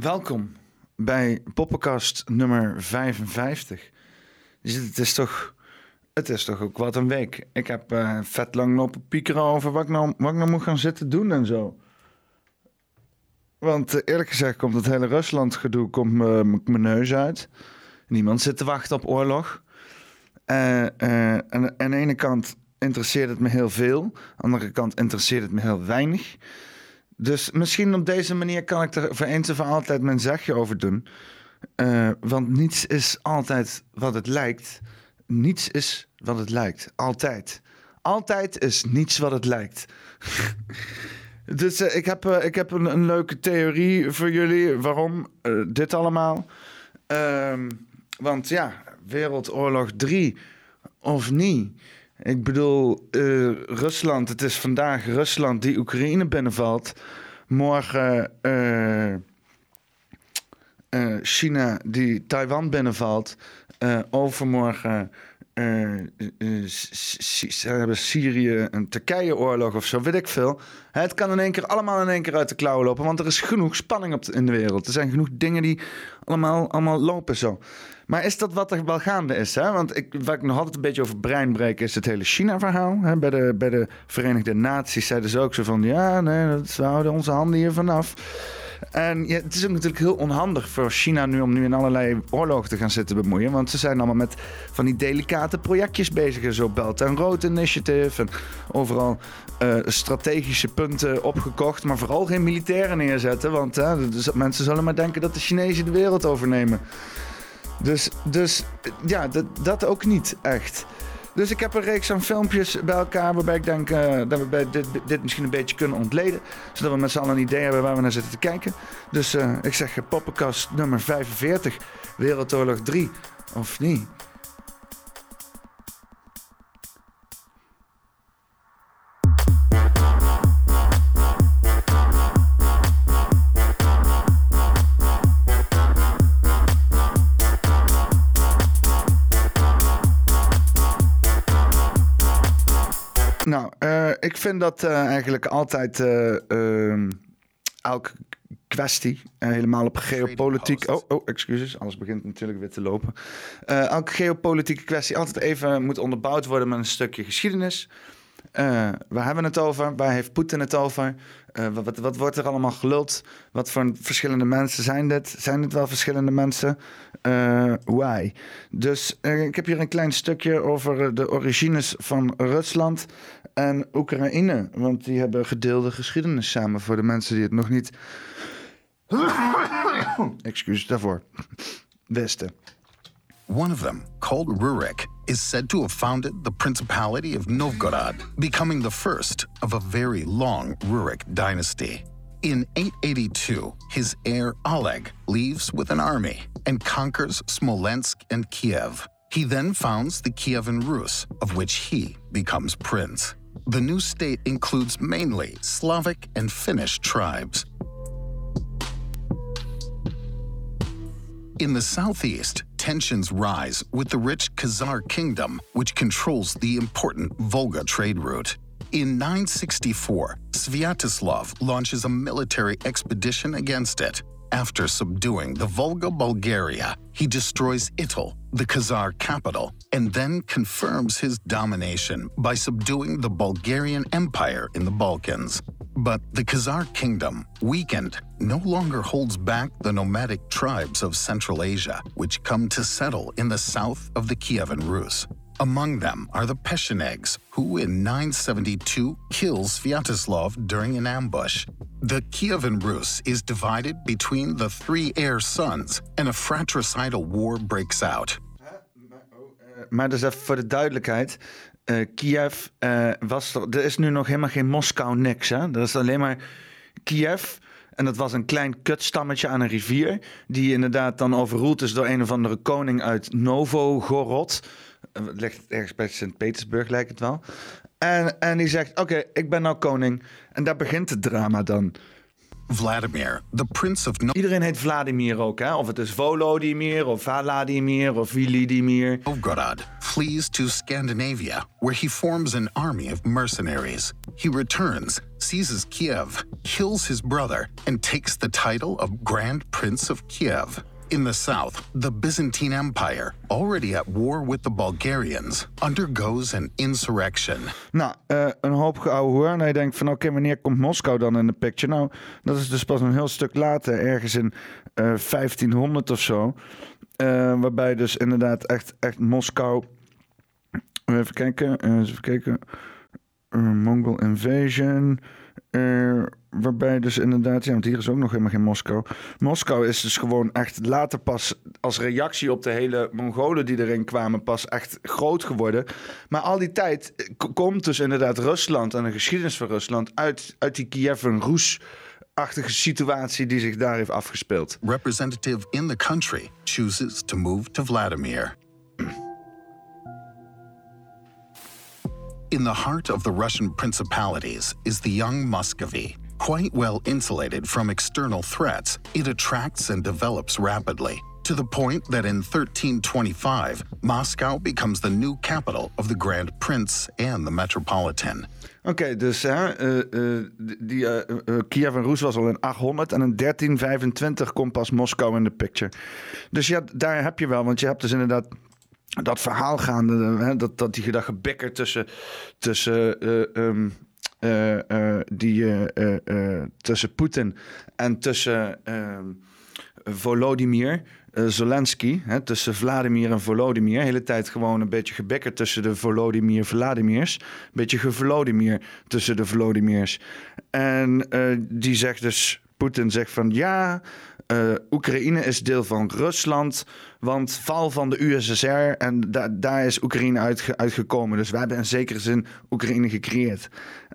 Welkom bij Poppenkast nummer 55. Dus het is toch, het is toch ook wat een week. Ik heb eh, vet lang lopen piekeren over wat ik, nou, wat nou moet gaan zitten doen en zo. Want eh, eerlijk gezegd komt het hele Rusland-gedoe komt me- m- mijn neus uit. Niemand zit te wachten op oorlog. Eh, en aan de ene kant interesseert het me heel veel. Aan de andere kant interesseert het me heel weinig. Dus misschien op deze manier kan ik er voor eens en voor altijd mijn zegje over doen. Eh, want niets is altijd wat het lijkt. Niets is wat het lijkt. Altijd. Altijd is niets wat het lijkt. dus eh, ik heb, eh, ik heb een, een leuke theorie voor jullie. Waarom dit allemaal? Ehm, want ja, Wereldoorlog 3 of niet? Ik bedoel, eh, Rusland, het is vandaag Rusland die Oekraïne binnenvalt. Morgen eh, eh, China die Taiwan binnenvalt. Overmorgen ze hebben Syrië een Turkije-oorlog of zo, weet ik veel. Het kan in één keer allemaal in één keer uit de klauwen lopen, want er is genoeg spanning op in de wereld. Er zijn genoeg dingen die allemaal, allemaal lopen zo. Maar is dat wat er wel gaande is? Hè? Want ik, waar ik nog altijd een beetje over brein breek, is het hele China-verhaal. Bij, de, bij de Verenigde Naties zeiden ze ook zo van... ja, nee, dat, we houden onze handen hier vanaf. En ja, het is ook natuurlijk heel onhandig voor China nu... om nu in allerlei oorlogen te gaan zitten bemoeien. Want ze zijn allemaal met van die delicate projectjes bezig. Zo Belt and Road Initiative. En overal eh, strategische punten opgekocht. Maar vooral geen militairen neerzetten. Want dus mensen zullen maar denken dat de Chinezen de wereld overnemen. Dus, dus ja, dat, dat ook niet echt. Dus ik heb een reeks aan filmpjes bij elkaar waarbij ik denk eh, dat we bij dit, dit misschien een beetje kunnen ontleden. Zodat we met z'n allen een idee hebben waar we naar zitten te kijken. Dus eh, ik zeg eh, poppenkast nummer 45, Wereldoorlog 3, of niet? Nou, eh, ik vind dat eh, eigenlijk altijd eh, ehm, elke kwestie, helemaal op geopolitiek. Oh, oh, excuses, alles begint natuurlijk weer te lopen. Elke geopolitieke kwestie altijd even moet onderbouwd worden met een stukje geschiedenis. Waar hebben we het over? Waar heeft Poetin het over? Wat, wat, wat wordt er allemaal geluld? Wat voor verschillende mensen zijn dit? Zijn het wel verschillende mensen? Eh why? Dus ik heb hier een klein stukje over de origines van Rusland en Oekraïne. Want die hebben gedeelde geschiedenis samen voor de mensen die het nog niet. Daarvoor. Wisten. One of them, called Rurik, is said to have founded the Principality of Novgorod, becoming the first of a very long Rurik dynasty. In 882, his heir Oleg leaves with an army and conquers Smolensk and Kiev. He then founds the Kievan Rus, of which he becomes prince. The new state includes mainly Slavic and Finnish tribes. In the southeast, tensions rise with the rich Khazar kingdom, which controls the important Volga trade route. In 964, Sviatoslav launches a military expedition against it. After subduing the Volga Bulgaria, he destroys Ital, the Khazar capital, and then confirms his domination by subduing the Bulgarian Empire in the Balkans. But the Khazar kingdom, weakened, no longer holds back the nomadic tribes of Central Asia, which come to settle in the south of the Kievan Rus. Among them are the Pechenegs, who in 972 kill Sviatoslav during an ambush. The Kievan Rus is divided between the three heir sons, and a fratricidal war breaks out. Maar dus even voor de duidelijkheid. eh, Kiev eh, was er, er is nu nog helemaal geen Moskou niks. Hè? Er is alleen maar Kiev. En dat was een klein kutstammetje aan een rivier. Die inderdaad dan overroeld is door een of andere koning uit Novogorod. Eh, Het ligt ergens bij Sint-Petersburg, lijkt het wel. En, en die zegt: Oké, ik ben nou koning. En daar begint het drama dan. Vladimir, the prince of Iedereen heet Vladimir ook, hè? Of het is Volodymyr of Vladimir of Vilidimir. Novgorod flees to Scandinavia, where he forms an army of mercenaries. He returns, seizes Kiev, kills his brother, and takes the title of Grand Prince of Kiev. In the south, the Byzantine Empire, already at war with the Bulgarians, undergoes an insurrection. Nou, uh, een hoop geouwe hoor. En denkt van oké, wanneer komt Moskou dan in de picture? Nou, dat is dus pas een heel stuk later, ergens in uh, eh, 1500 of zo. Uh, waarbij dus inderdaad echt, echt Moskou... Even kijken, even kijken. Mongol invasion... Uh, waarbij dus inderdaad, ja, want hier is ook nog helemaal geen Moskou. Moskou is dus gewoon echt later pas als reactie op de hele Mongolen die erin kwamen, pas echt groot geworden. Maar al die tijd komt dus inderdaad Rusland en de geschiedenis van Rusland uit, uit die Kiev en Roes achtige situatie die zich daar heeft afgespeeld. Representative in the country chooses to move to Vladimir. In the heart of the Russian principalities is the young Muscovy. Quite well insulated from external threats, it attracts and develops rapidly, to the point that in 1325, Moscow becomes the new capital of the Grand Prince and the Metropolitan. Oké, okay, dus hè, uh, uh, die, uh, Kiev en Roes was al in 800 en in 1325 komt pas Moskou in de picture. Dus ja, daar heb je wel, want je hebt dus inderdaad dat verhaal gaande, hè, dat, dat die gedachte bikker tussen, tussen uh, um, uh, uh, die, tussen Poetin en tussen ehm, Volodymyr. Zelensky, hè, tussen Vladimir en Volodymyr. De hele tijd gewoon een beetje gebikkerd tussen de Volodymyr Vladimirs. Een beetje gevolodymyr tussen de Volodymyrs. En die zegt dus, Poetin zegt van ja, uh, Oekraïne is deel van Rusland, want val van de USSR en da daar is Oekraïne uit uitgekomen. Dus wij hebben in zekere zin Oekraïne gecreëerd.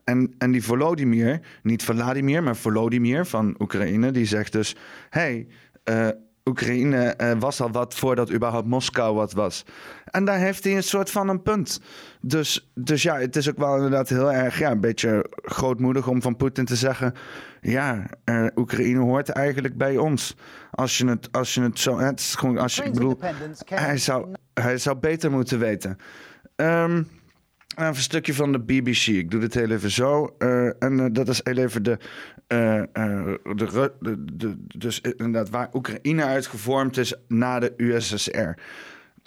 En, en die Volodymyr, niet Vladimir, maar Volodymyr van Oekraïne, die zegt dus: hey, uh, Oekraïne uh, was al wat voordat überhaupt Moskou wat was. En daar heeft hij een soort van een punt. Dus, dus ja, het is ook wel inderdaad heel erg ja, een beetje grootmoedig om van Poetin te zeggen: ja, uh, Oekraïne hoort eigenlijk bij ons. Als je het, als je het zo. Het is gewoon, als je, ik bedoel, hij zou, hij zou beter moeten weten. Um, Even een stukje van de BBC. Ik doe dit heel even zo. Uh, en uh, dat is heel even de, uh, de, de, de, Dus inderdaad waar Oekraïne uitgevormd is na de USSR.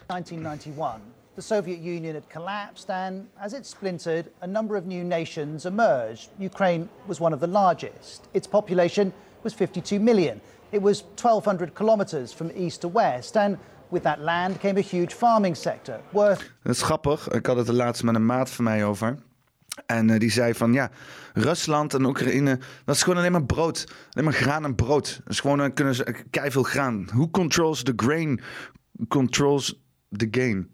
1991. The Soviet Union had collapsed, and as it splintered, a number of new nations emerged. Ukraine was one of the largest. Its population was 52 million. It was 1,200 kilometers from east to west, and with that land came a huge farming sector worth. Dat is grappig. Ik had het er laatst met een maat van mij over. En uh, die zei van ja, Rusland en Oekraïne, dat is gewoon alleen maar brood. Alleen maar graan en brood. Dat is gewoon, dan kunnen ze veel graan. Who controls the grain controls the game.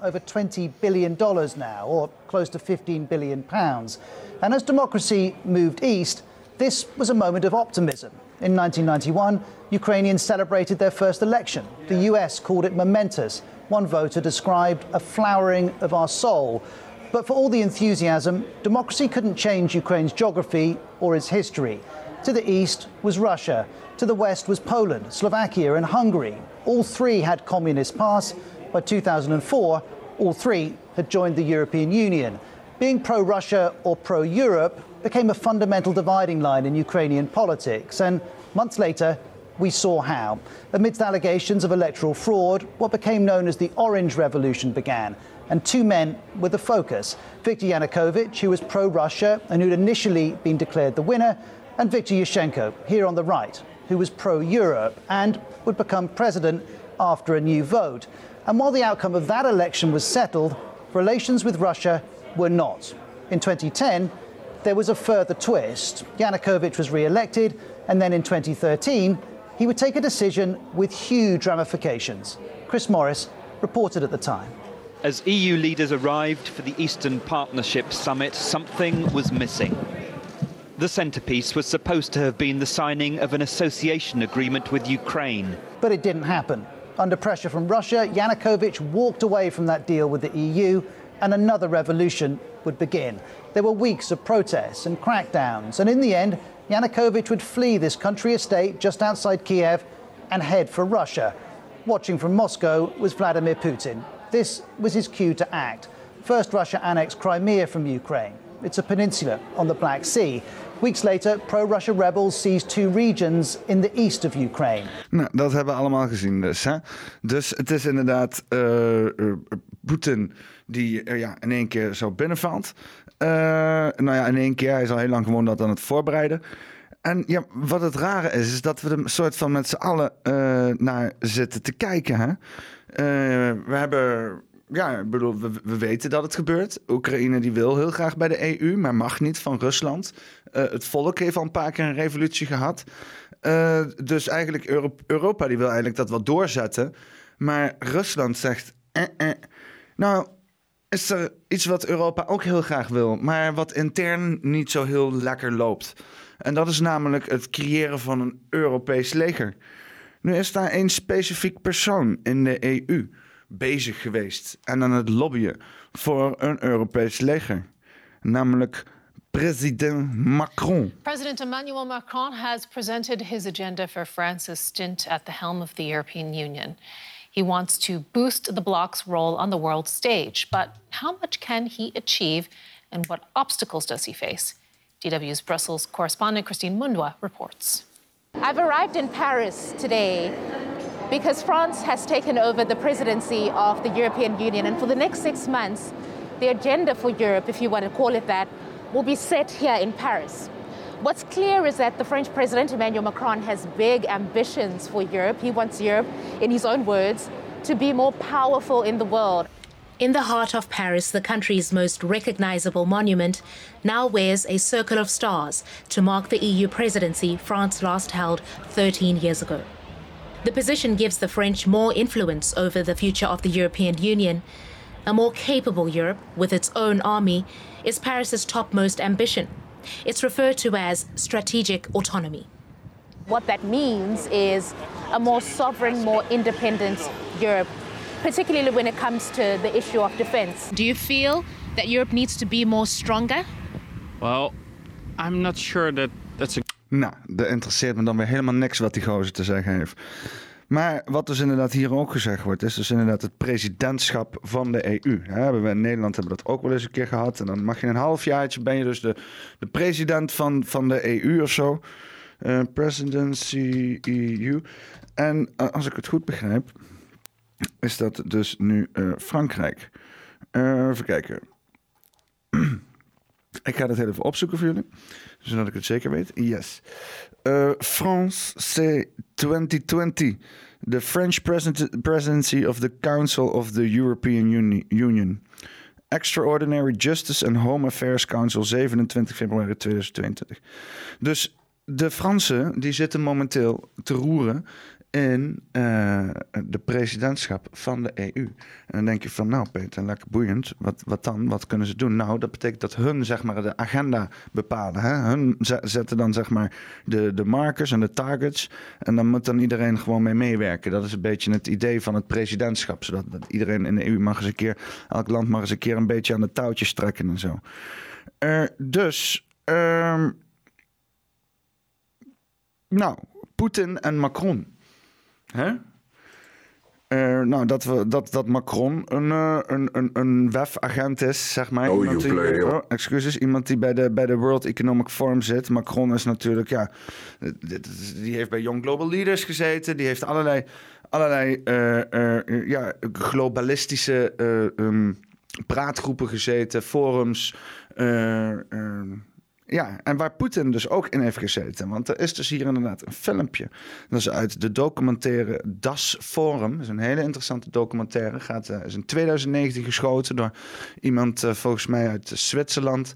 Over 20 billion dollars now, or close to 15 billion pounds. And as democracy moved east, this was a moment of optimism. In 1991, Ukrainians celebrated their first election. The US called it momentous. One voter described a flowering of our soul. But for all the enthusiasm, democracy couldn't change Ukraine's geography or its history. To the east was Russia. To the west was Poland, Slovakia, and Hungary. All three had communist pass. By 2004, all three had joined the European Union. Being pro Russia or pro Europe became a fundamental dividing line in Ukrainian politics. And months later, we saw how. Amidst allegations of electoral fraud, what became known as the Orange Revolution began. And two men were the focus Viktor Yanukovych, who was pro Russia and who'd initially been declared the winner, and Viktor Yushchenko, here on the right, who was pro Europe and would become president after a new vote. And while the outcome of that election was settled, relations with Russia were not. In 2010, there was a further twist. Yanukovych was re elected, and then in 2013, he would take a decision with huge ramifications. Chris Morris reported at the time. As EU leaders arrived for the Eastern Partnership Summit, something was missing. The centrepiece was supposed to have been the signing of an association agreement with Ukraine. But it didn't happen. Under pressure from Russia, Yanukovych walked away from that deal with the EU and another revolution would begin. There were weeks of protests and crackdowns, and in the end, Yanukovych would flee this country estate just outside Kiev and head for Russia. Watching from Moscow was Vladimir Putin. This was his cue to act. First, Russia annexed Crimea from Ukraine. It's a peninsula on the Black Sea. Weeks later, pro Russia rebels seized two regions in the east of Ukraine. Nou, dat hebben we allemaal gezien dus. Hè? Dus het is inderdaad uh, uh, Poetin die uh, ja, in één keer zo binnenvalt. Nou ja, in één keer. Is al heel lang gewoon dat aan het voorbereiden. En ja, wat het rare is, is dat we er soort van met z'n allen naar zitten te kijken. Hè? we hebben ja, bedoel, we, we, weten dat het gebeurt. Oekraïne die wil heel graag bij de EU, maar mag niet van Rusland. Het volk heeft al een paar keer een revolutie gehad. Dus eigenlijk Euro Europa die wil eigenlijk dat wel doorzetten. Maar Rusland zegt... Eh, eh. Nou, is er iets wat Europa ook heel graag wil... maar wat intern niet zo heel lekker loopt. En dat is namelijk het creëren van een Europees leger. Nu is daar één specifiek persoon in de EU bezig geweest en aan het lobbyen voor een Europees leger. Namelijk president Macron. President Emmanuel Macron has presented his agenda for France's stint at the helm of the European Union. He wants to boost the bloc's role on the world stage. But how much can he achieve and what obstacles does he face? DW's Brussels correspondent Christine Mundwa reports. I've arrived in Paris today because France has taken over the presidency of the European Union. And for the next six months, the agenda for Europe, if you want to call it that, will be set here in Paris. What's clear is that the French President Emmanuel Macron has big ambitions for Europe. He wants Europe, in his own words, to be more powerful in the world. In the heart of Paris, the country's most recognizable monument now wears a circle of stars to mark the EU presidency France last held 13 years ago. The position gives the French more influence over the future of the European Union. A more capable Europe, with its own army, is Paris's topmost ambition. It's referred to as strategic autonomy. What that means is a more sovereign, more independent Europe, particularly when it comes to the issue of defense. Do you feel that Europe needs to be more stronger? Well, I'm not sure that that's a Nou, dat interesseert me dan weer helemaal niks wat die gozer te zeggen heeft. Maar wat dus inderdaad hier ook gezegd wordt, is dus inderdaad het presidentschap van de EU. hebben we in Nederland hebben dat ook wel eens een keer gehad. En dan mag je een halfjaartje, ben je dus de, de president van, van de EU of zo. Uh, presidency EU. En uh, als ik het goed begrijp, is dat dus nu uh, Frankrijk. even kijken. ik ga dat even opzoeken voor jullie zodat ik het zeker weet. Yes. Uh, France, c'est 2020. The French presidency of the Council of the European Uni Union. Extraordinary Justice and Home Affairs Council, 27 februari 2022. Dus de Fransen die zitten momenteel te roeren in uh, de presidentschap van de EU. En dan denk je van, nou Peter, lekker boeiend. Wat, wat dan? Wat kunnen ze doen? Nou, dat betekent dat hun zeg maar de agenda bepalen. Hè? Hun zetten dan zeg maar de, de markers en de targets. En dan moet dan iedereen gewoon mee meewerken. Dat is een beetje het idee van het presidentschap. Zodat dat iedereen in de EU mag eens een keer, elk land mag eens een keer een beetje aan de touwtjes trekken en zo. Uh, dus, um, nou, Poetin en Macron. Hè? Uh, nou, dat, we, dat, dat Macron een, uh, een, een, een WEF-agent is, zeg maar. Oh, iemand die, oh, excuses, iemand die bij de, bij de World Economic Forum zit. Macron is natuurlijk, ja, die heeft bij Young Global Leaders gezeten. Die heeft allerlei, allerlei uh, ja, globalistische um, praatgroepen gezeten, forums. Ehm, ja, en waar Poetin dus ook in heeft gezeten. Want er is dus hier inderdaad een filmpje. Dat is uit de documentaire Das Forum. Dat is een hele interessante documentaire. Gaat, uh, is in 2019 geschoten door iemand uh, volgens mij uit Zwitserland.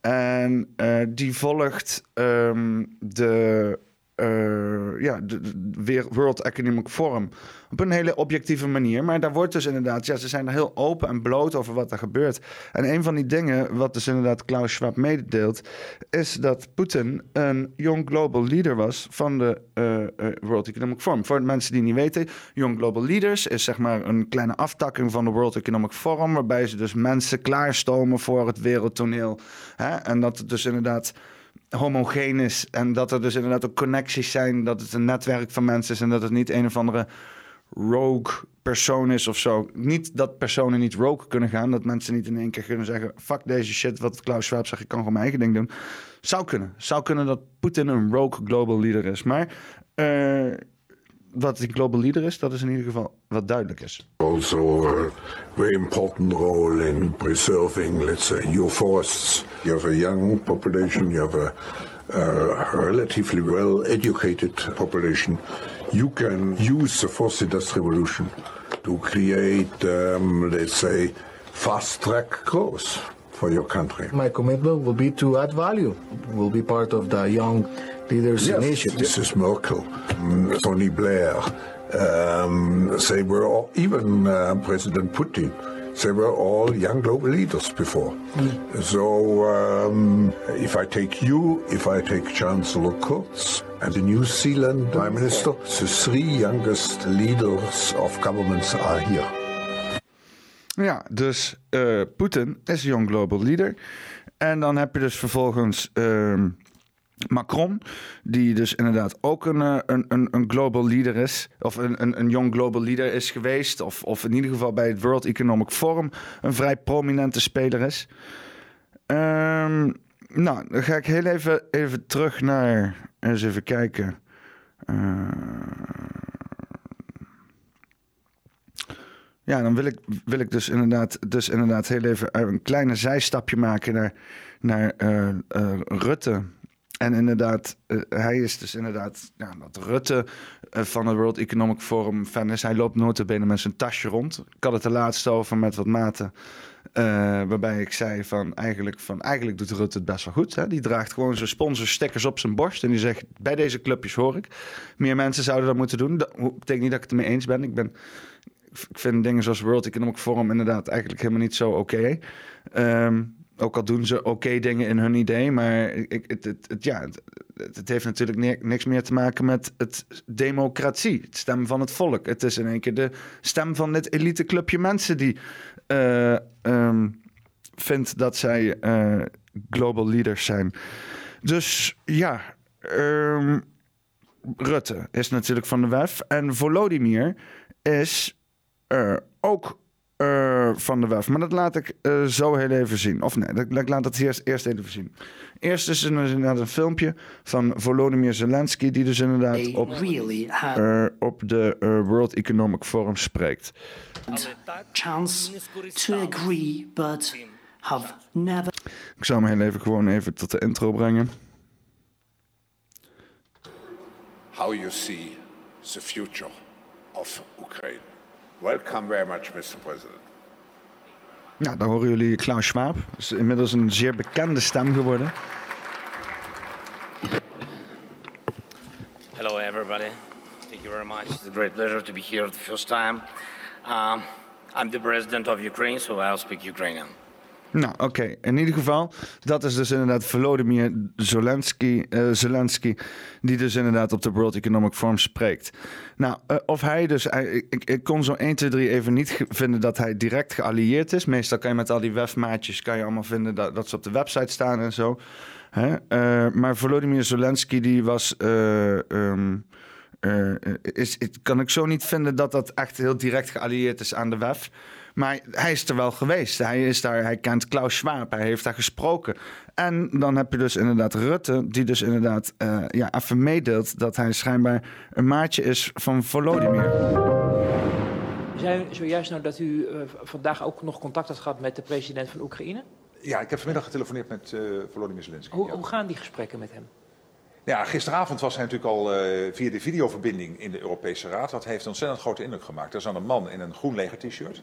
En die volgt um, de uh, ja, de, World Economic Forum op een hele objectieve manier. Maar daar wordt dus inderdaad, ja, ze zijn er heel open en bloot over wat er gebeurt. En een van die dingen, wat dus inderdaad Klaus Schwab mededeelt, is dat Poetin een Young Global Leader was van de uh, World Economic Forum. Voor de mensen die niet weten, Young Global Leaders is zeg maar een kleine aftakking van de World Economic Forum, waarbij ze dus mensen klaarstomen voor het wereldtoneel. Hè? En dat het dus inderdaad homogeen is. En dat er dus inderdaad ook connecties zijn. Dat het een netwerk van mensen is. En dat het niet een of andere rogue persoon is of zo. Niet dat personen niet rogue kunnen gaan. Dat mensen niet in één keer kunnen zeggen... fuck deze shit, wat Klaus Schwab zegt, ik kan gewoon mijn eigen ding doen. Zou kunnen. Zou kunnen dat Poetin een rogue global leader is. Maar uh, wat die global leader is, dat is in ieder geval wat duidelijk is. Also a very important role in preserving, let's say, your forests. You have a young population, you have a, a relatively well-educated population. You can use the fourth industrial revolution to create, um, let's say, fast-track growth for your country. My commitment will be to add value. Will be part of the young leaders yes, initiative. Mrs. Merkel, Tony Blair, um, they were all, even uh, President Putin. They were all young global leaders before. Mm. So um, if I take you, if I take Chancellor Kurz and the New Zealand Prime Minister, the three youngest leaders of governments are here. Ja, dus uh, Poetin is een young global leader. En dan heb je dus vervolgens uh, Macron, die dus inderdaad ook een, eh, een, een, een global leader is, of een, een, een young global leader is geweest, of, of in ieder geval bij het World Economic Forum een vrij prominente speler is. Um, nou, dan ga ik heel even, even terug naar, eens even kijken. Uh, ja, dan wil ik, wil ik dus, inderdaad, dus inderdaad heel even een kleine zijstapje maken naar, naar uh, Rutte. En inderdaad, uh, hij is dus inderdaad, ja, dat Rutte uh, van het World Economic Forum fan is. Hij loopt notabene met zijn tasje rond. Ik had het de laatste over met wat maten. Uh, waarbij ik zei van eigenlijk, van eigenlijk doet Rutte het best wel goed. Hè? Die draagt gewoon zijn sponsorstickers op zijn borst. En die zegt, bij deze clubjes hoor ik. Meer mensen zouden dat moeten doen. Dat betekent niet dat ik het ermee eens ben. Ik ben... Ik vind dingen zoals World Economic Forum inderdaad eigenlijk helemaal niet zo oké. Okay. Um, ook al doen ze oké dingen in hun idee, maar ik, het, het, ja, het, heeft natuurlijk niks meer te maken met het democratie, het stem van het volk. Het is in één keer de stem van dit eliteclubje mensen die uh, um, vindt dat zij uh, global leaders zijn. Dus ja, um, Rutte is natuurlijk van de WEF en Volodymyr is uh, ook uh, van de WEF. Maar dat laat ik uh, zo heel even zien. Of nee, dat, ik laat dat eerst, eerst even zien. Eerst is er inderdaad een filmpje van Volodymyr Zelensky... die dus inderdaad op, really uh, op de World Economic Forum spreekt. Chance to agree, but have never... Ik zal hem heel even gewoon even tot de intro brengen. How you see the future of Ukraine. Welcome very much, Mr. President. Ja, daar horen jullie Klaus Schwab. Is inmiddels een zeer bekende stem geworden. Hello, everybody. Thank you very much. It's a great pleasure to be here the first time. Um, I'm the president of Ukraine, so I'll speak Ukrainian. Nou, oké. In ieder geval, dat is dus inderdaad Volodymyr Zelensky, uh, Zelensky, die dus inderdaad op de World Economic Forum spreekt. Nou, uh, of hij dus, ik, ik, kon zo 1, 2, 3 even niet vinden dat hij direct geallieerd is. Meestal kan je met al die wefmaatjes, kan je allemaal vinden dat, dat ze op de website staan en zo. Hè? Uh, maar Volodymyr Zelensky, die was... Uh, is, kan ik zo niet vinden dat dat echt heel direct geallieerd is aan de WEF. Maar hij is er wel geweest. Hij, is daar, hij kent Klaus Schwab. Hij heeft daar gesproken. En dan heb je dus inderdaad Rutte, die dus inderdaad uh, ja, even meedeelt dat hij schijnbaar een maatje is van Volodymyr. Zijn zojuist nou dat u uh, vandaag ook nog contact had gehad met de president van Oekraïne? Ja, ik heb vanmiddag getelefoneerd met uh, Volodymyr Zelensky. Hoe, ja. hoe gaan die gesprekken met hem? Ja, gisteravond was hij natuurlijk al uh, via de videoverbinding in de Europese Raad. Dat heeft een ontzettend grote indruk gemaakt. Er zat een man in een groen leger t-shirt.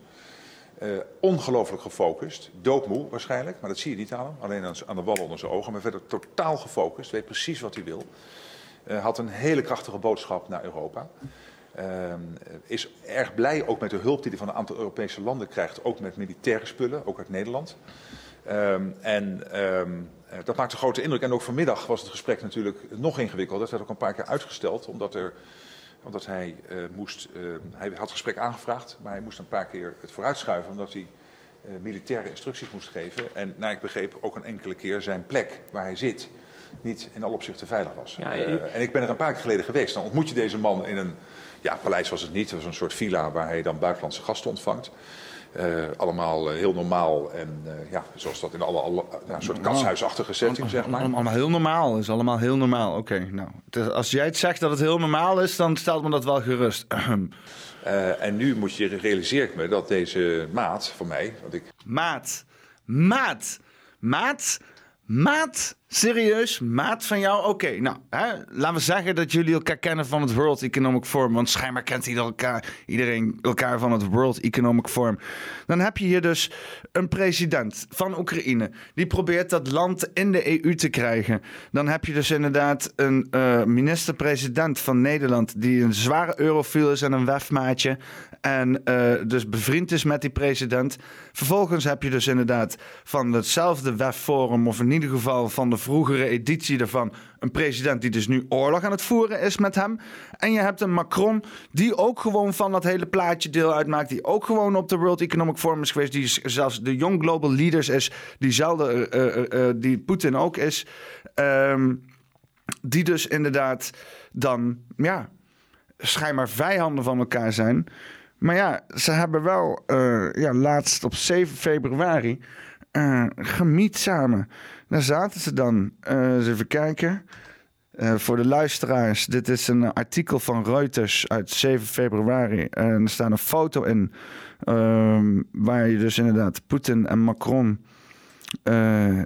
Uh, ongelooflijk gefocust, doodmoe waarschijnlijk, maar dat zie je niet aan hem. Alleen aan, de wallen onder zijn ogen, maar verder totaal gefocust, weet precies wat hij wil. Uh, had een hele krachtige boodschap naar Europa. Uh, is erg blij ook met de hulp die hij van een aantal Europese landen krijgt, ook met militaire spullen, ook uit Nederland. Um, en um, dat maakt een grote indruk. En ook vanmiddag was het gesprek natuurlijk nog ingewikkelder. Dat werd ook een paar keer uitgesteld, omdat er omdat hij uh, moest, uh, hij had het gesprek aangevraagd, maar hij moest een paar keer het vooruitschuiven omdat hij uh, militaire instructies moest geven. En naar ik begreep ook een enkele keer zijn plek waar hij zit niet in alle opzichten veilig was. Ja, Eh, en ik ben er een paar keer geleden geweest. Dan ontmoet je deze man in een, ja, paleis was het niet. Het was een soort villa waar hij dan buitenlandse gasten ontvangt. Eh, allemaal eh, heel normaal en eh, ja, zoals dat in alle, alle een soort katshuisachtige setting, zeg maar. Allemaal, allemaal heel normaal. is allemaal heel normaal. Oké, nou. is- als jij het zegt dat het heel normaal is, dan stelt me dat wel gerust. En nu moet je realiseer ik me dat deze maat van mij, want ik Maat. Maat. Maat. Maat. Serieus? Maat van jou? Oké, nou, hè, laten we zeggen dat jullie elkaar kennen van het World Economic Forum. Want schijnbaar kent elkaar, iedereen elkaar van het World Economic Forum. Dan heb je hier dus een president van Oekraïne. Die probeert dat land in de EU te krijgen. Dan heb je dus inderdaad een eh, minister-president van Nederland. Die een zware eurofiel is en een wefmaatje. En eh, dus bevriend is met die president. Vervolgens heb je dus inderdaad van hetzelfde WEF-forum, of in ieder geval van de vroegere editie daarvan, een president die dus nu oorlog aan het voeren is met hem. En je hebt een Macron die ook gewoon van dat hele plaatje deel uitmaakt, die ook gewoon op de World Economic Forum is geweest, die zelfs de Young Global Leaders is, diezelfde eh, eh, eh, die Poetin ook is. Ehm, die dus inderdaad dan, ja, schijnbaar vijanden van elkaar zijn. Maar ja, ze hebben wel ja, laatst op 7 februari eh gemiet samen. Daar zaten ze dan. Eh, eens even kijken. Eh, voor de luisteraars, dit is een artikel van Reuters uit 7 februari. En er staat een foto in ehm, waar je dus inderdaad Poetin en Macron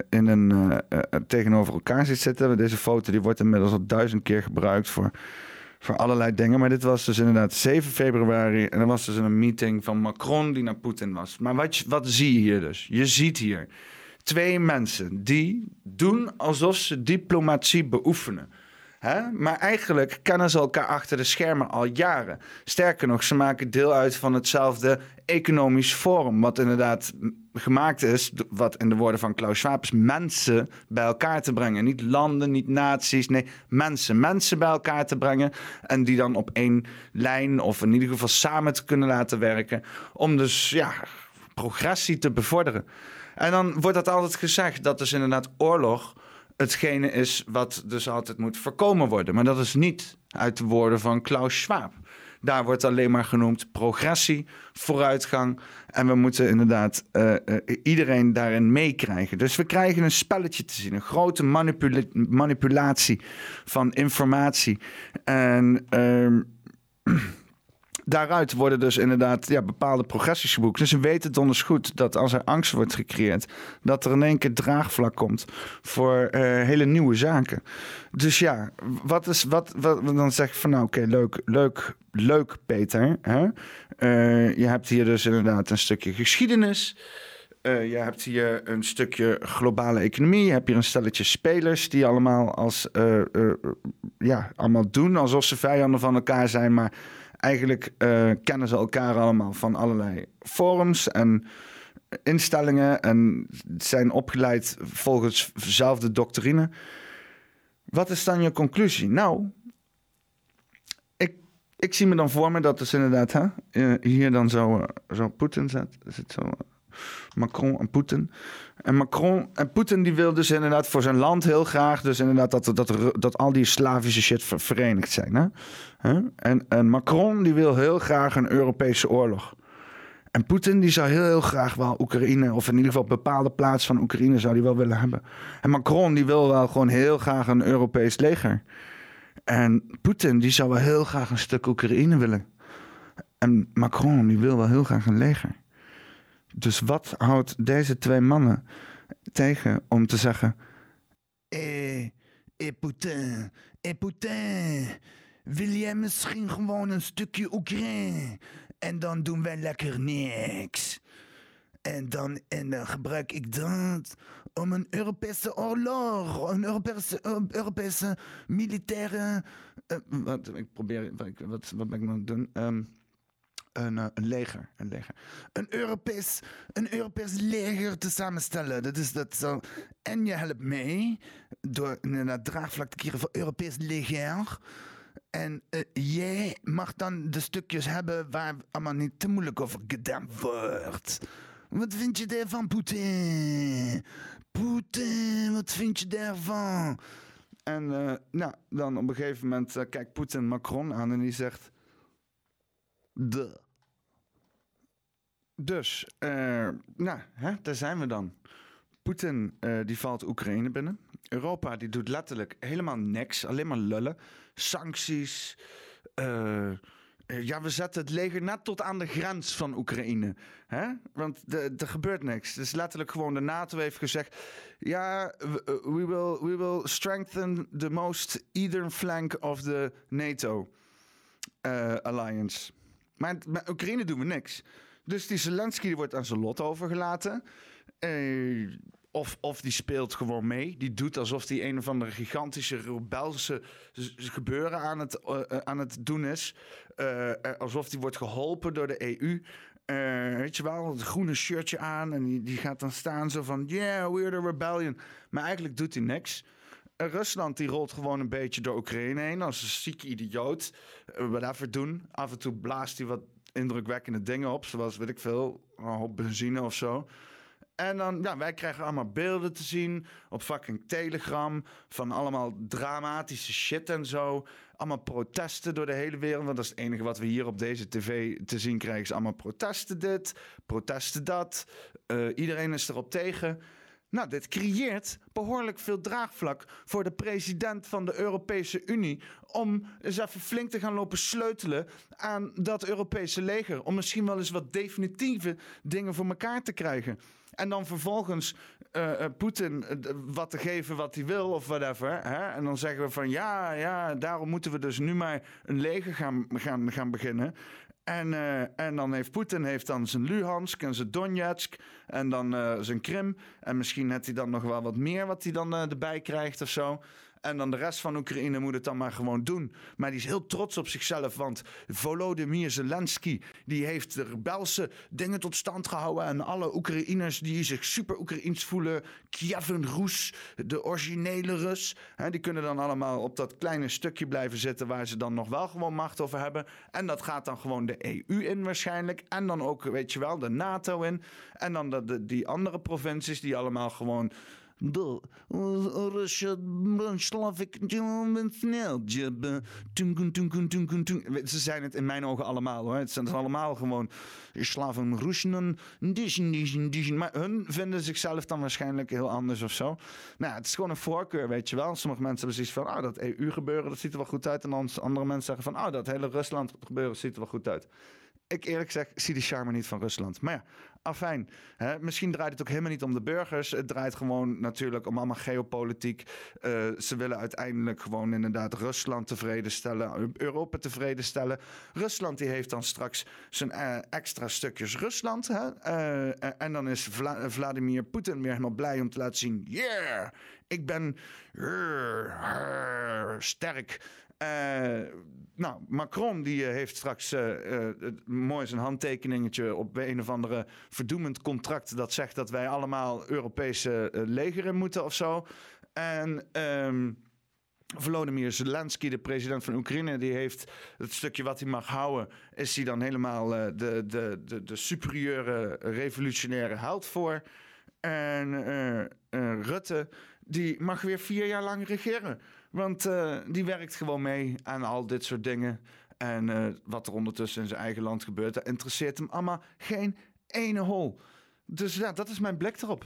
in een, tegenover elkaar ziet zitten. Deze foto die wordt inmiddels al duizend keer gebruikt voor, voor allerlei dingen. Maar dit was dus inderdaad 7 februari. En er was dus een meeting van Macron die naar Poetin was. Maar wat, wat zie je hier dus? Je ziet hier twee mensen die doen alsof ze diplomatie beoefenen. Maar eigenlijk kennen ze elkaar achter de schermen al jaren. Sterker nog, ze maken deel uit van hetzelfde economisch forum. Wat inderdaad gemaakt is, wat in de woorden van Klaus Schwab is, mensen bij elkaar te brengen. Niet landen, niet naties, nee, mensen. Mensen bij elkaar te brengen. En die dan op één lijn of in ieder geval samen te kunnen laten werken. Om dus, ja, progressie te bevorderen. En dan wordt dat altijd gezegd dat dus inderdaad oorlog hetgene is wat dus altijd moet voorkomen worden. Maar dat is niet uit de woorden van Klaus Schwab. Daar wordt alleen maar genoemd progressie, vooruitgang. En we moeten inderdaad eh, eh, iedereen daarin meekrijgen. Dus we krijgen een spelletje te zien. Een grote manipula- manipulatie van informatie. En ehm, daaruit worden dus inderdaad ja, bepaalde progressies geboekt. Dus ze weten donders goed dat als er angst wordt gecreëerd, dat er in één keer draagvlak komt voor eh, hele nieuwe zaken. Dus ja, wat is wat, wat dan zeg ik van nou oké, leuk, leuk, leuk Peter. Hè? Eh, je hebt hier dus inderdaad een stukje geschiedenis. Eh, je hebt hier een stukje globale economie. Je hebt hier een stelletje spelers die allemaal als ja, allemaal doen alsof ze vijanden van elkaar zijn, maar eigenlijk eh, kennen ze elkaar allemaal van allerlei forums en instellingen en zijn opgeleid volgens dezelfde doctrine. Wat is dan je conclusie? Nou, ik, ik zie me dan voor me dat dus inderdaad hè, eh, hier dan zo, eh, zo Poetin zit. Het zo? Macron en Poetin. En Macron en Poetin die wil dus inderdaad voor zijn land heel graag... dus inderdaad dat, dat, dat, al die Slavische shit ver- verenigd zijn. Hè? En, en Macron die wil heel graag een Europese oorlog. En Poetin die zou heel, heel graag wel Oekraïne... of in ieder geval bepaalde plaats van Oekraïne zou hij wel willen hebben. En Macron die wil wel gewoon heel graag een Europees leger. En Poetin die zou wel heel graag een stuk Oekraïne willen. En Macron die wil wel heel graag een leger. Dus wat houdt deze twee mannen tegen om te zeggen... Eh, eh Poetin, eh Poetin, wil jij misschien gewoon een stukje Oekraïne? En dan doen wij lekker niks. En dan, en dan gebruik ik dat om een Europese oorlog, een Europese, Europese militaire... eh, wat, ik probeer, wat, wat, ben ik nou aan het doen? Ehm, een, eh, een leger, een leger. Een Europees, een Europees leger te samenstellen. Dat is dat. En je helpt mee door inderdaad draagvlak te krijgen voor Europees leger. En eh, jij mag dan de stukjes hebben waar allemaal niet te moeilijk over gedaan wordt. Wat vind je daarvan, Poetin? Poetin, wat vind je daarvan? En uh, nou, dan op een gegeven moment kijkt Poetin Macron aan en die zegt... De. Dus, uh, nou, hè, daar zijn we dan. Poetin die valt Oekraïne binnen. Europa die doet letterlijk helemaal niks, alleen maar lullen. Sancties, ja, we zetten het leger net tot aan de grens van Oekraïne. Hè? Want er gebeurt niks. Dus letterlijk gewoon de NATO heeft gezegd... ja, we, will, we will strengthen the most eastern flank of the NATO alliance. Maar met Oekraïne doen we niks. Dus die Zelensky wordt aan zijn lot overgelaten. Uh, of, of die speelt gewoon mee. Die doet alsof hij een of andere gigantische rebelse gebeuren aan het, uh, aan het doen is. Alsof die wordt geholpen door de EU. weet je wel, het groene shirtje aan. En die, die gaat dan staan zo van... Yeah, we're the rebellion. Maar eigenlijk doet hij niks. Rusland die rolt gewoon een beetje door Oekraïne heen. Als een zieke idioot. whatever doen. Af en toe blaast hij wat indrukwekkende dingen op. Zoals, weet ik veel, een hoop benzine of zo. En dan, ja, wij krijgen allemaal beelden te zien op fucking Telegram van allemaal dramatische shit en zo. Allemaal protesten door de hele wereld. Want dat is het enige wat we hier op deze tv te zien krijgen. Is allemaal protesten dit, protesten dat. Uh, iedereen is erop tegen. Nou, dit creëert behoorlijk veel draagvlak voor de president van de Europese Unie. om eens even flink te gaan lopen sleutelen aan dat Europese leger. Om misschien wel eens wat definitieve dingen voor elkaar te krijgen. En dan vervolgens uh, Poetin wat te geven wat hij wil of whatever. Hè? En dan zeggen we van ja, ja, daarom moeten we dus nu maar een leger gaan, gaan, gaan beginnen. En, uh, en dan heeft Poetin heeft dan zijn Luhansk en zijn Donetsk en dan uh, zijn Krim. En misschien heeft hij dan nog wel wat meer wat hij dan uh, erbij krijgt of zo. En dan de rest van Oekraïne moet het dan maar gewoon doen. Maar die is heel trots op zichzelf. Want Volodymyr Zelensky die heeft de rebelse dingen tot stand gehouden. En alle Oekraïners die zich super Oekraïens voelen. Kievan Rus, de originele Rus. Hè, die kunnen dan allemaal op dat kleine stukje blijven zitten. Waar ze dan nog wel gewoon macht over hebben. En dat gaat dan gewoon de EU in waarschijnlijk. En dan ook, weet je wel, de NATO in. En dan de die andere provincies die allemaal gewoon Russia Slavic Ze zijn het in mijn ogen allemaal hoor. Het zijn allemaal gewoon Slaven Russen. Maar hun vinden zichzelf dan waarschijnlijk heel anders of zo. Nou, het is gewoon een voorkeur, weet je wel. Sommige mensen hebben zoiets van, ah, dat EU-gebeuren, dat ziet er wel goed uit. En andere mensen zeggen van, ah, dat hele Rusland gebeuren ziet er wel goed uit ik eerlijk zeg, zie die charme niet van Rusland. Maar ja, afijn. Hè, misschien draait het ook helemaal niet om de burgers. Het draait gewoon natuurlijk om allemaal geopolitiek. Uh, ze willen uiteindelijk gewoon inderdaad Rusland tevreden stellen. Europa tevreden stellen. Rusland die heeft dan straks zijn uh, extra stukjes Rusland. Hè? Uh, en dan is Vla Vladimir Poetin weer helemaal blij om te laten zien... Yeah, ik ben sterk. Uh, nou, Macron die eh, heeft straks uh, mooi zijn handtekeningetje op een of andere verdoemend contract dat zegt dat wij allemaal Europese legeren moeten of zo. En um, Volodymyr Zelensky, de president van Oekraïne, die heeft het stukje wat hij mag houden, is hij dan helemaal de, de, de, de superieure revolutionaire held voor. En Rutte, die mag weer vier jaar lang regeren. Want uh, die werkt gewoon mee aan al dit soort dingen. En wat er ondertussen in zijn eigen land gebeurt, dat interesseert hem allemaal geen ene hol. Dus ja, dat is mijn blik erop.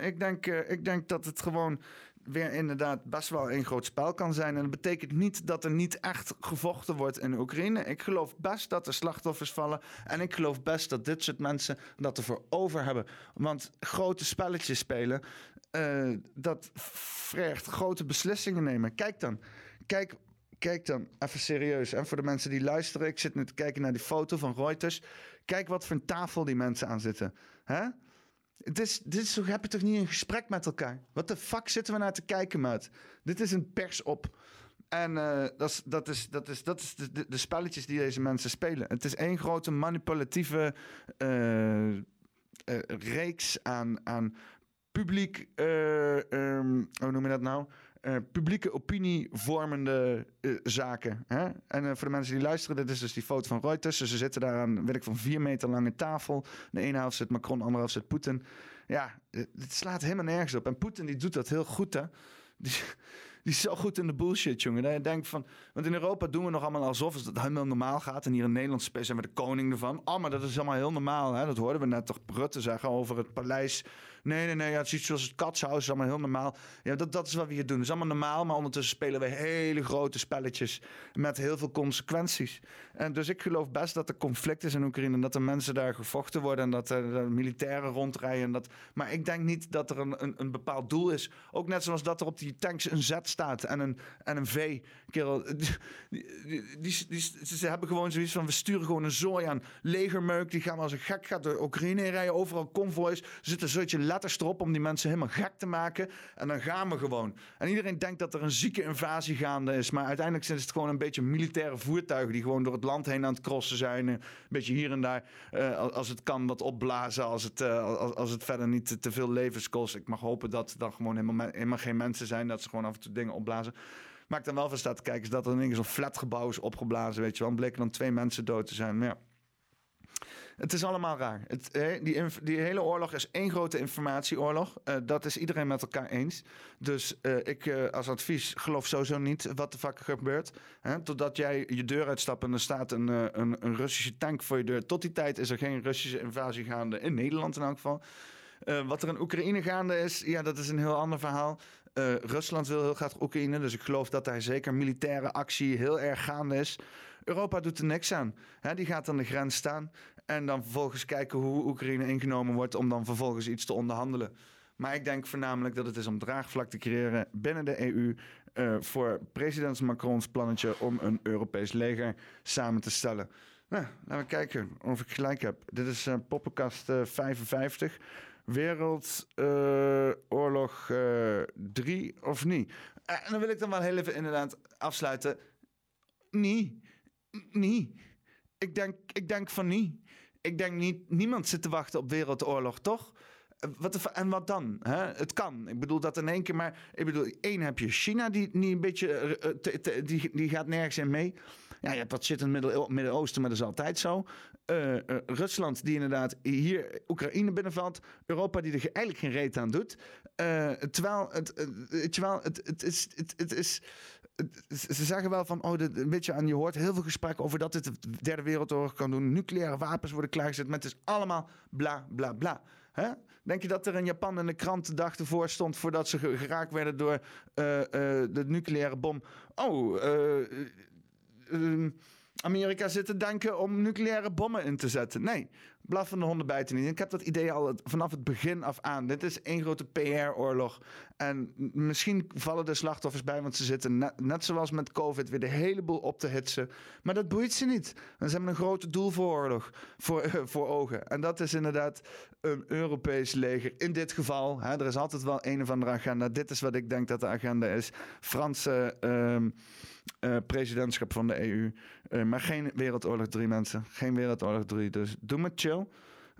Ik, denk, ik denk dat het gewoon weer inderdaad best wel een groot spel kan zijn. En dat betekent niet dat er niet echt gevochten wordt in Oekraïne. Ik geloof best dat er slachtoffers vallen. En ik geloof best dat dit soort mensen dat ervoor over hebben. Want grote spelletjes spelen, uh, dat vergt grote beslissingen nemen. Kijk dan. Kijk kijk dan even serieus. En voor de mensen die luisteren, ik zit nu te kijken naar die foto van Reuters. Kijk wat voor een tafel die mensen aan zitten. Hè? Dit is, dit is, heb je toch niet een gesprek met elkaar? Wat de fuck zitten we naar te kijken, maat? Dit is een pers op. En uh, dat is, dat is, dat is, dat is de, de, spelletjes die deze mensen spelen. Het is één grote manipulatieve uh, reeks aan, aan publiek, um, hoe noem je dat nou? Uh, publieke opinievormende uh, zaken. Hè? En voor de mensen die luisteren, dit is dus die foto van Reuters. Ze zitten daar aan, weet ik, van vier meter lange tafel. De ene helft zit Macron, de andere helft zit Poetin. Ja, het slaat helemaal nergens op. En Poetin die doet dat heel goed, hè. Die, Die is zo goed in de bullshit, jongen. Dat je denkt van... Want in Europa doen we nog allemaal alsof het helemaal normaal gaat. En hier in Nederland zijn we de koning ervan. Oh, maar dat is allemaal heel normaal. Hè? Dat hoorden we net toch Rutte zeggen over het paleis. Nee, nee, nee. Ja, het is iets zoals het katshuis. is allemaal heel normaal. Ja, dat, dat is wat we hier doen. Het is allemaal normaal. Maar ondertussen spelen we hele grote spelletjes. Met heel veel consequenties. En dus ik geloof best dat er conflict is in Oekraïne. En dat er mensen daar gevochten worden. En dat er, militairen rondrijden. En dat, maar ik denk niet dat er een, een, een bepaald doel is. Ook net zoals dat er op die tanks een Z staat en een, en een V. Kerel, die, die, die, ze hebben gewoon zoiets van: we sturen gewoon een zooi aan legermeuk. Die gaan als een gek gaat door Oekraïne rijden. Overal convoys. Er zitten soortje letters erop om die mensen helemaal gek te maken. En dan gaan we gewoon. En iedereen denkt dat er een zieke invasie gaande is. Maar uiteindelijk zijn het gewoon een beetje militaire voertuigen die gewoon door het land heen aan het crossen zijn. Een beetje hier en daar, uh, als het kan, wat opblazen. Als het, uh, als, het verder niet te, veel levens kost. Ik mag hopen dat het dan gewoon helemaal, helemaal geen mensen zijn. Dat ze gewoon af en toe dingen opblazen. Maar ik dan wel van staat te kijken is dat er in zo'n flatgebouw is opgeblazen. Weet je wel. En bleken dan twee mensen dood te zijn. Ja. Het is allemaal raar. Het, die, die, hele oorlog is één grote informatieoorlog. Uh, dat is iedereen met elkaar eens. Dus uh, ik uh, als advies geloof sowieso niet wat de fuck gebeurt. Hè? Totdat jij je deur uitstapt en er staat een, een, een Russische tank voor je deur. Tot die tijd is er geen Russische invasie gaande. In Nederland in elk geval. Wat er in Oekraïne gaande is, ja, dat is een heel ander verhaal. Rusland wil heel graag Oekraïne, dus ik geloof dat daar zeker militaire actie heel erg gaande is. Europa doet er niks aan. He, die gaat aan de grens staan en dan vervolgens kijken hoe Oekraïne ingenomen wordt om dan vervolgens iets te onderhandelen. Maar ik denk voornamelijk dat het is om draagvlak te creëren binnen de EU eh, voor president Macrons plannetje om een Europees leger samen te stellen. Nou, laten we kijken of ik gelijk heb. Dit is uh, Poppenkast 55. Wereldoorlog uh, 3 of niet? en dan wil ik dan wel heel even inderdaad afsluiten. Nee. Nee. Ik denk, ik denk van niet. Ik denk niet, niemand zit te wachten op Wereldoorlog, toch? Wat, en wat dan? Hè? Het kan. Ik bedoel dat in één keer maar. Ik bedoel, één heb je China die, die een beetje. Eh, eh, die, die gaat nergens in mee. Ja, je hebt wat shit in het Midden-Oosten, maar dat is altijd zo. Rusland die inderdaad hier Oekraïne binnenvalt. Europa die er eigenlijk geen reet aan doet. terwijl het, terwijl het, het is. Het, het is ze zeggen wel van, oh, een beetje aan, je hoort heel veel gesprekken over dat dit de derde wereldoorlog kan doen. Nucleaire wapens worden klaargezet, maar het is allemaal bla bla bla. Denk je dat er in Japan in de krant de dag ervoor stond voordat ze geraakt werden door uh, uh, de nucleaire bom? Oh, uh, Amerika zit te denken om nucleaire bommen in te zetten. Nee, blaffende honden bijten niet. Ik heb dat idee al vanaf het begin af aan. Dit is één grote PR-oorlog. En misschien vallen de slachtoffers bij, want ze zitten net, zoals met COVID weer de hele boel op te hitsen. Maar dat boeit ze niet. ze hebben een grote doel voor oorlog voor, voor ogen. En dat is inderdaad een Europees leger. In dit geval, hè, er is altijd wel een of andere agenda. Dit is wat ik denk dat de agenda is. Franse uh, uh, presidentschap van de EU. Uh, maar geen Wereldoorlog 3 mensen. Geen Wereldoorlog 3. Dus doe maar chill.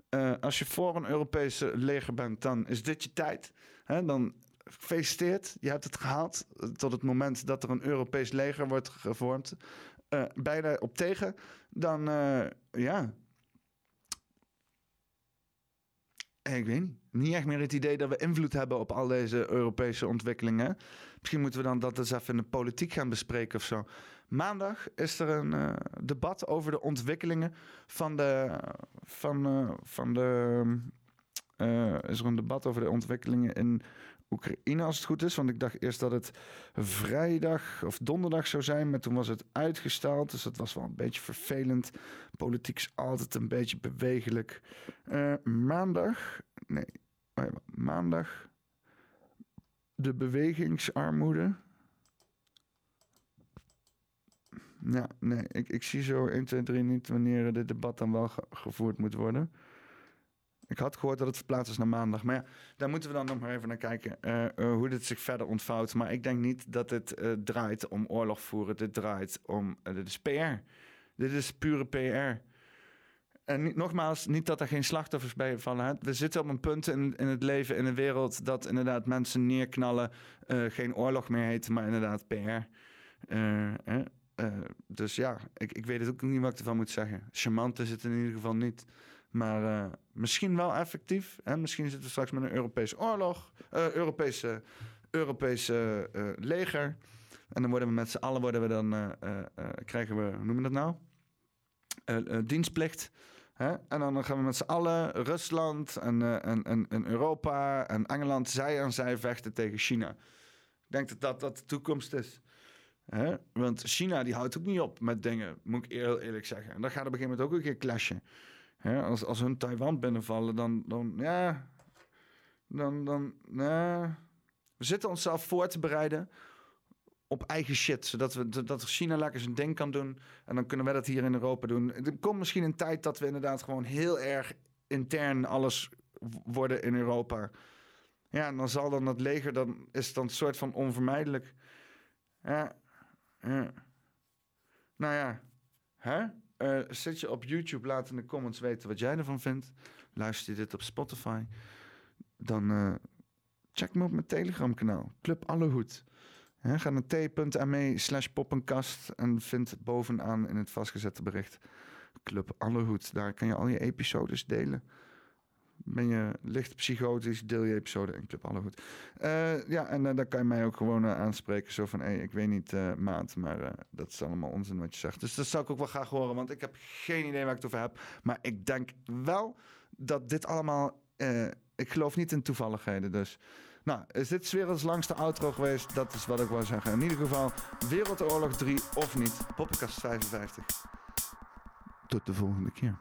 Uh, als je voor een Europese leger bent, dan is dit je tijd. Hè? Dan gefeliciteerd. Je hebt het gehaald tot het moment dat er een Europees leger wordt gevormd. Uh, je daar op tegen, dan uh, ja, Ik weet niet. Niet echt meer het idee dat we invloed hebben op al deze Europese ontwikkelingen. Misschien moeten we dan dat eens even in de politiek gaan bespreken of zo. Maandag is er een uh, debat over de ontwikkelingen van de. Van, uh, van de uh, is er een debat over de ontwikkelingen in Oekraïne, als het goed is. Want ik dacht eerst dat het vrijdag of donderdag zou zijn. Maar toen was het uitgesteld. Dus dat was wel een beetje vervelend. Politiek is altijd een beetje bewegelijk. Maandag. Nee, maandag. De bewegingsarmoede. Ja, nee, ik, ik zie zo 1, 2, 3 niet wanneer dit debat dan wel gevoerd moet worden. Ik had gehoord dat het verplaatst is naar maandag. Maar ja, daar moeten we dan nog maar even naar kijken. Uh, uh, hoe dit zich verder ontvouwt. Maar ik denk niet dat uh, draait om oorlog voeren. Dit draait om. dit is PR. Dit is pure PR. En nogmaals, niet dat er geen slachtoffers bij vallen. We zitten op een punt in, in het leven, in de wereld. dat inderdaad mensen neerknallen. geen oorlog meer heet, maar inderdaad PR. Dus ja, ik, ik weet het ook niet wat ik ervan moet zeggen. Charmant is het in ieder geval niet. Maar uh, misschien wel effectief. Hè? Misschien zitten we straks met een Europese oorlog, uh, Europese Europese eh, leger. En dan worden we met z'n allen worden we dan, eh, eh, eh, krijgen we, hoe noem je dat nou? Eh, eh, dienstplicht. Hè? En dan gaan we met z'n allen, Rusland en, eh, en, en, en Europa en Engeland, zij aan zij vechten tegen China. Ik denk dat dat, dat de toekomst is. Hè? Want China die houdt ook niet op met dingen, moet ik heel eerlijk zeggen. En dat gaat op een gegeven moment ook een keer clashen. Hè? Als, als hun Taiwan binnenvallen, dan, dan ja, dan, dan. We zitten onszelf voor te bereiden op eigen shit. Zodat we, dat China lekker zijn ding kan doen. En dan kunnen wij dat hier in Europa doen. Er komt misschien een tijd dat we inderdaad gewoon heel erg intern alles worden in Europa. Ja, en dan zal dan dat leger, dan is dan een soort van onvermijdelijk. Ja, Nou ja, hè? Eh, zit je op YouTube, laat in de comments weten wat jij ervan vindt. Luister je dit op Spotify, dan eh, check me op mijn Telegram kanaal, Club Allehoed. Ga naar t.me slash poppenkast en vind bovenaan in het vastgezette bericht Club Allehoed. Daar kan je al je episodes delen. Ben je licht psychotisch, deel je episode in Club Allehoed. Eh ja, en eh, daar kan je mij ook gewoon eh, aanspreken. Zo van, hey, ik weet niet, maat, maar dat is allemaal onzin wat je zegt. Dus dat zou ik ook wel graag horen, want ik heb geen idee waar ik het over heb. Maar ik denk wel dat dit allemaal... ik geloof niet in toevalligheden, dus... Nou, is dit werelds langste outro geweest? Dat is wat ik wou zeggen. In ieder geval, Wereldoorlog 3 of niet. Poppenkast 55. Tot de volgende keer.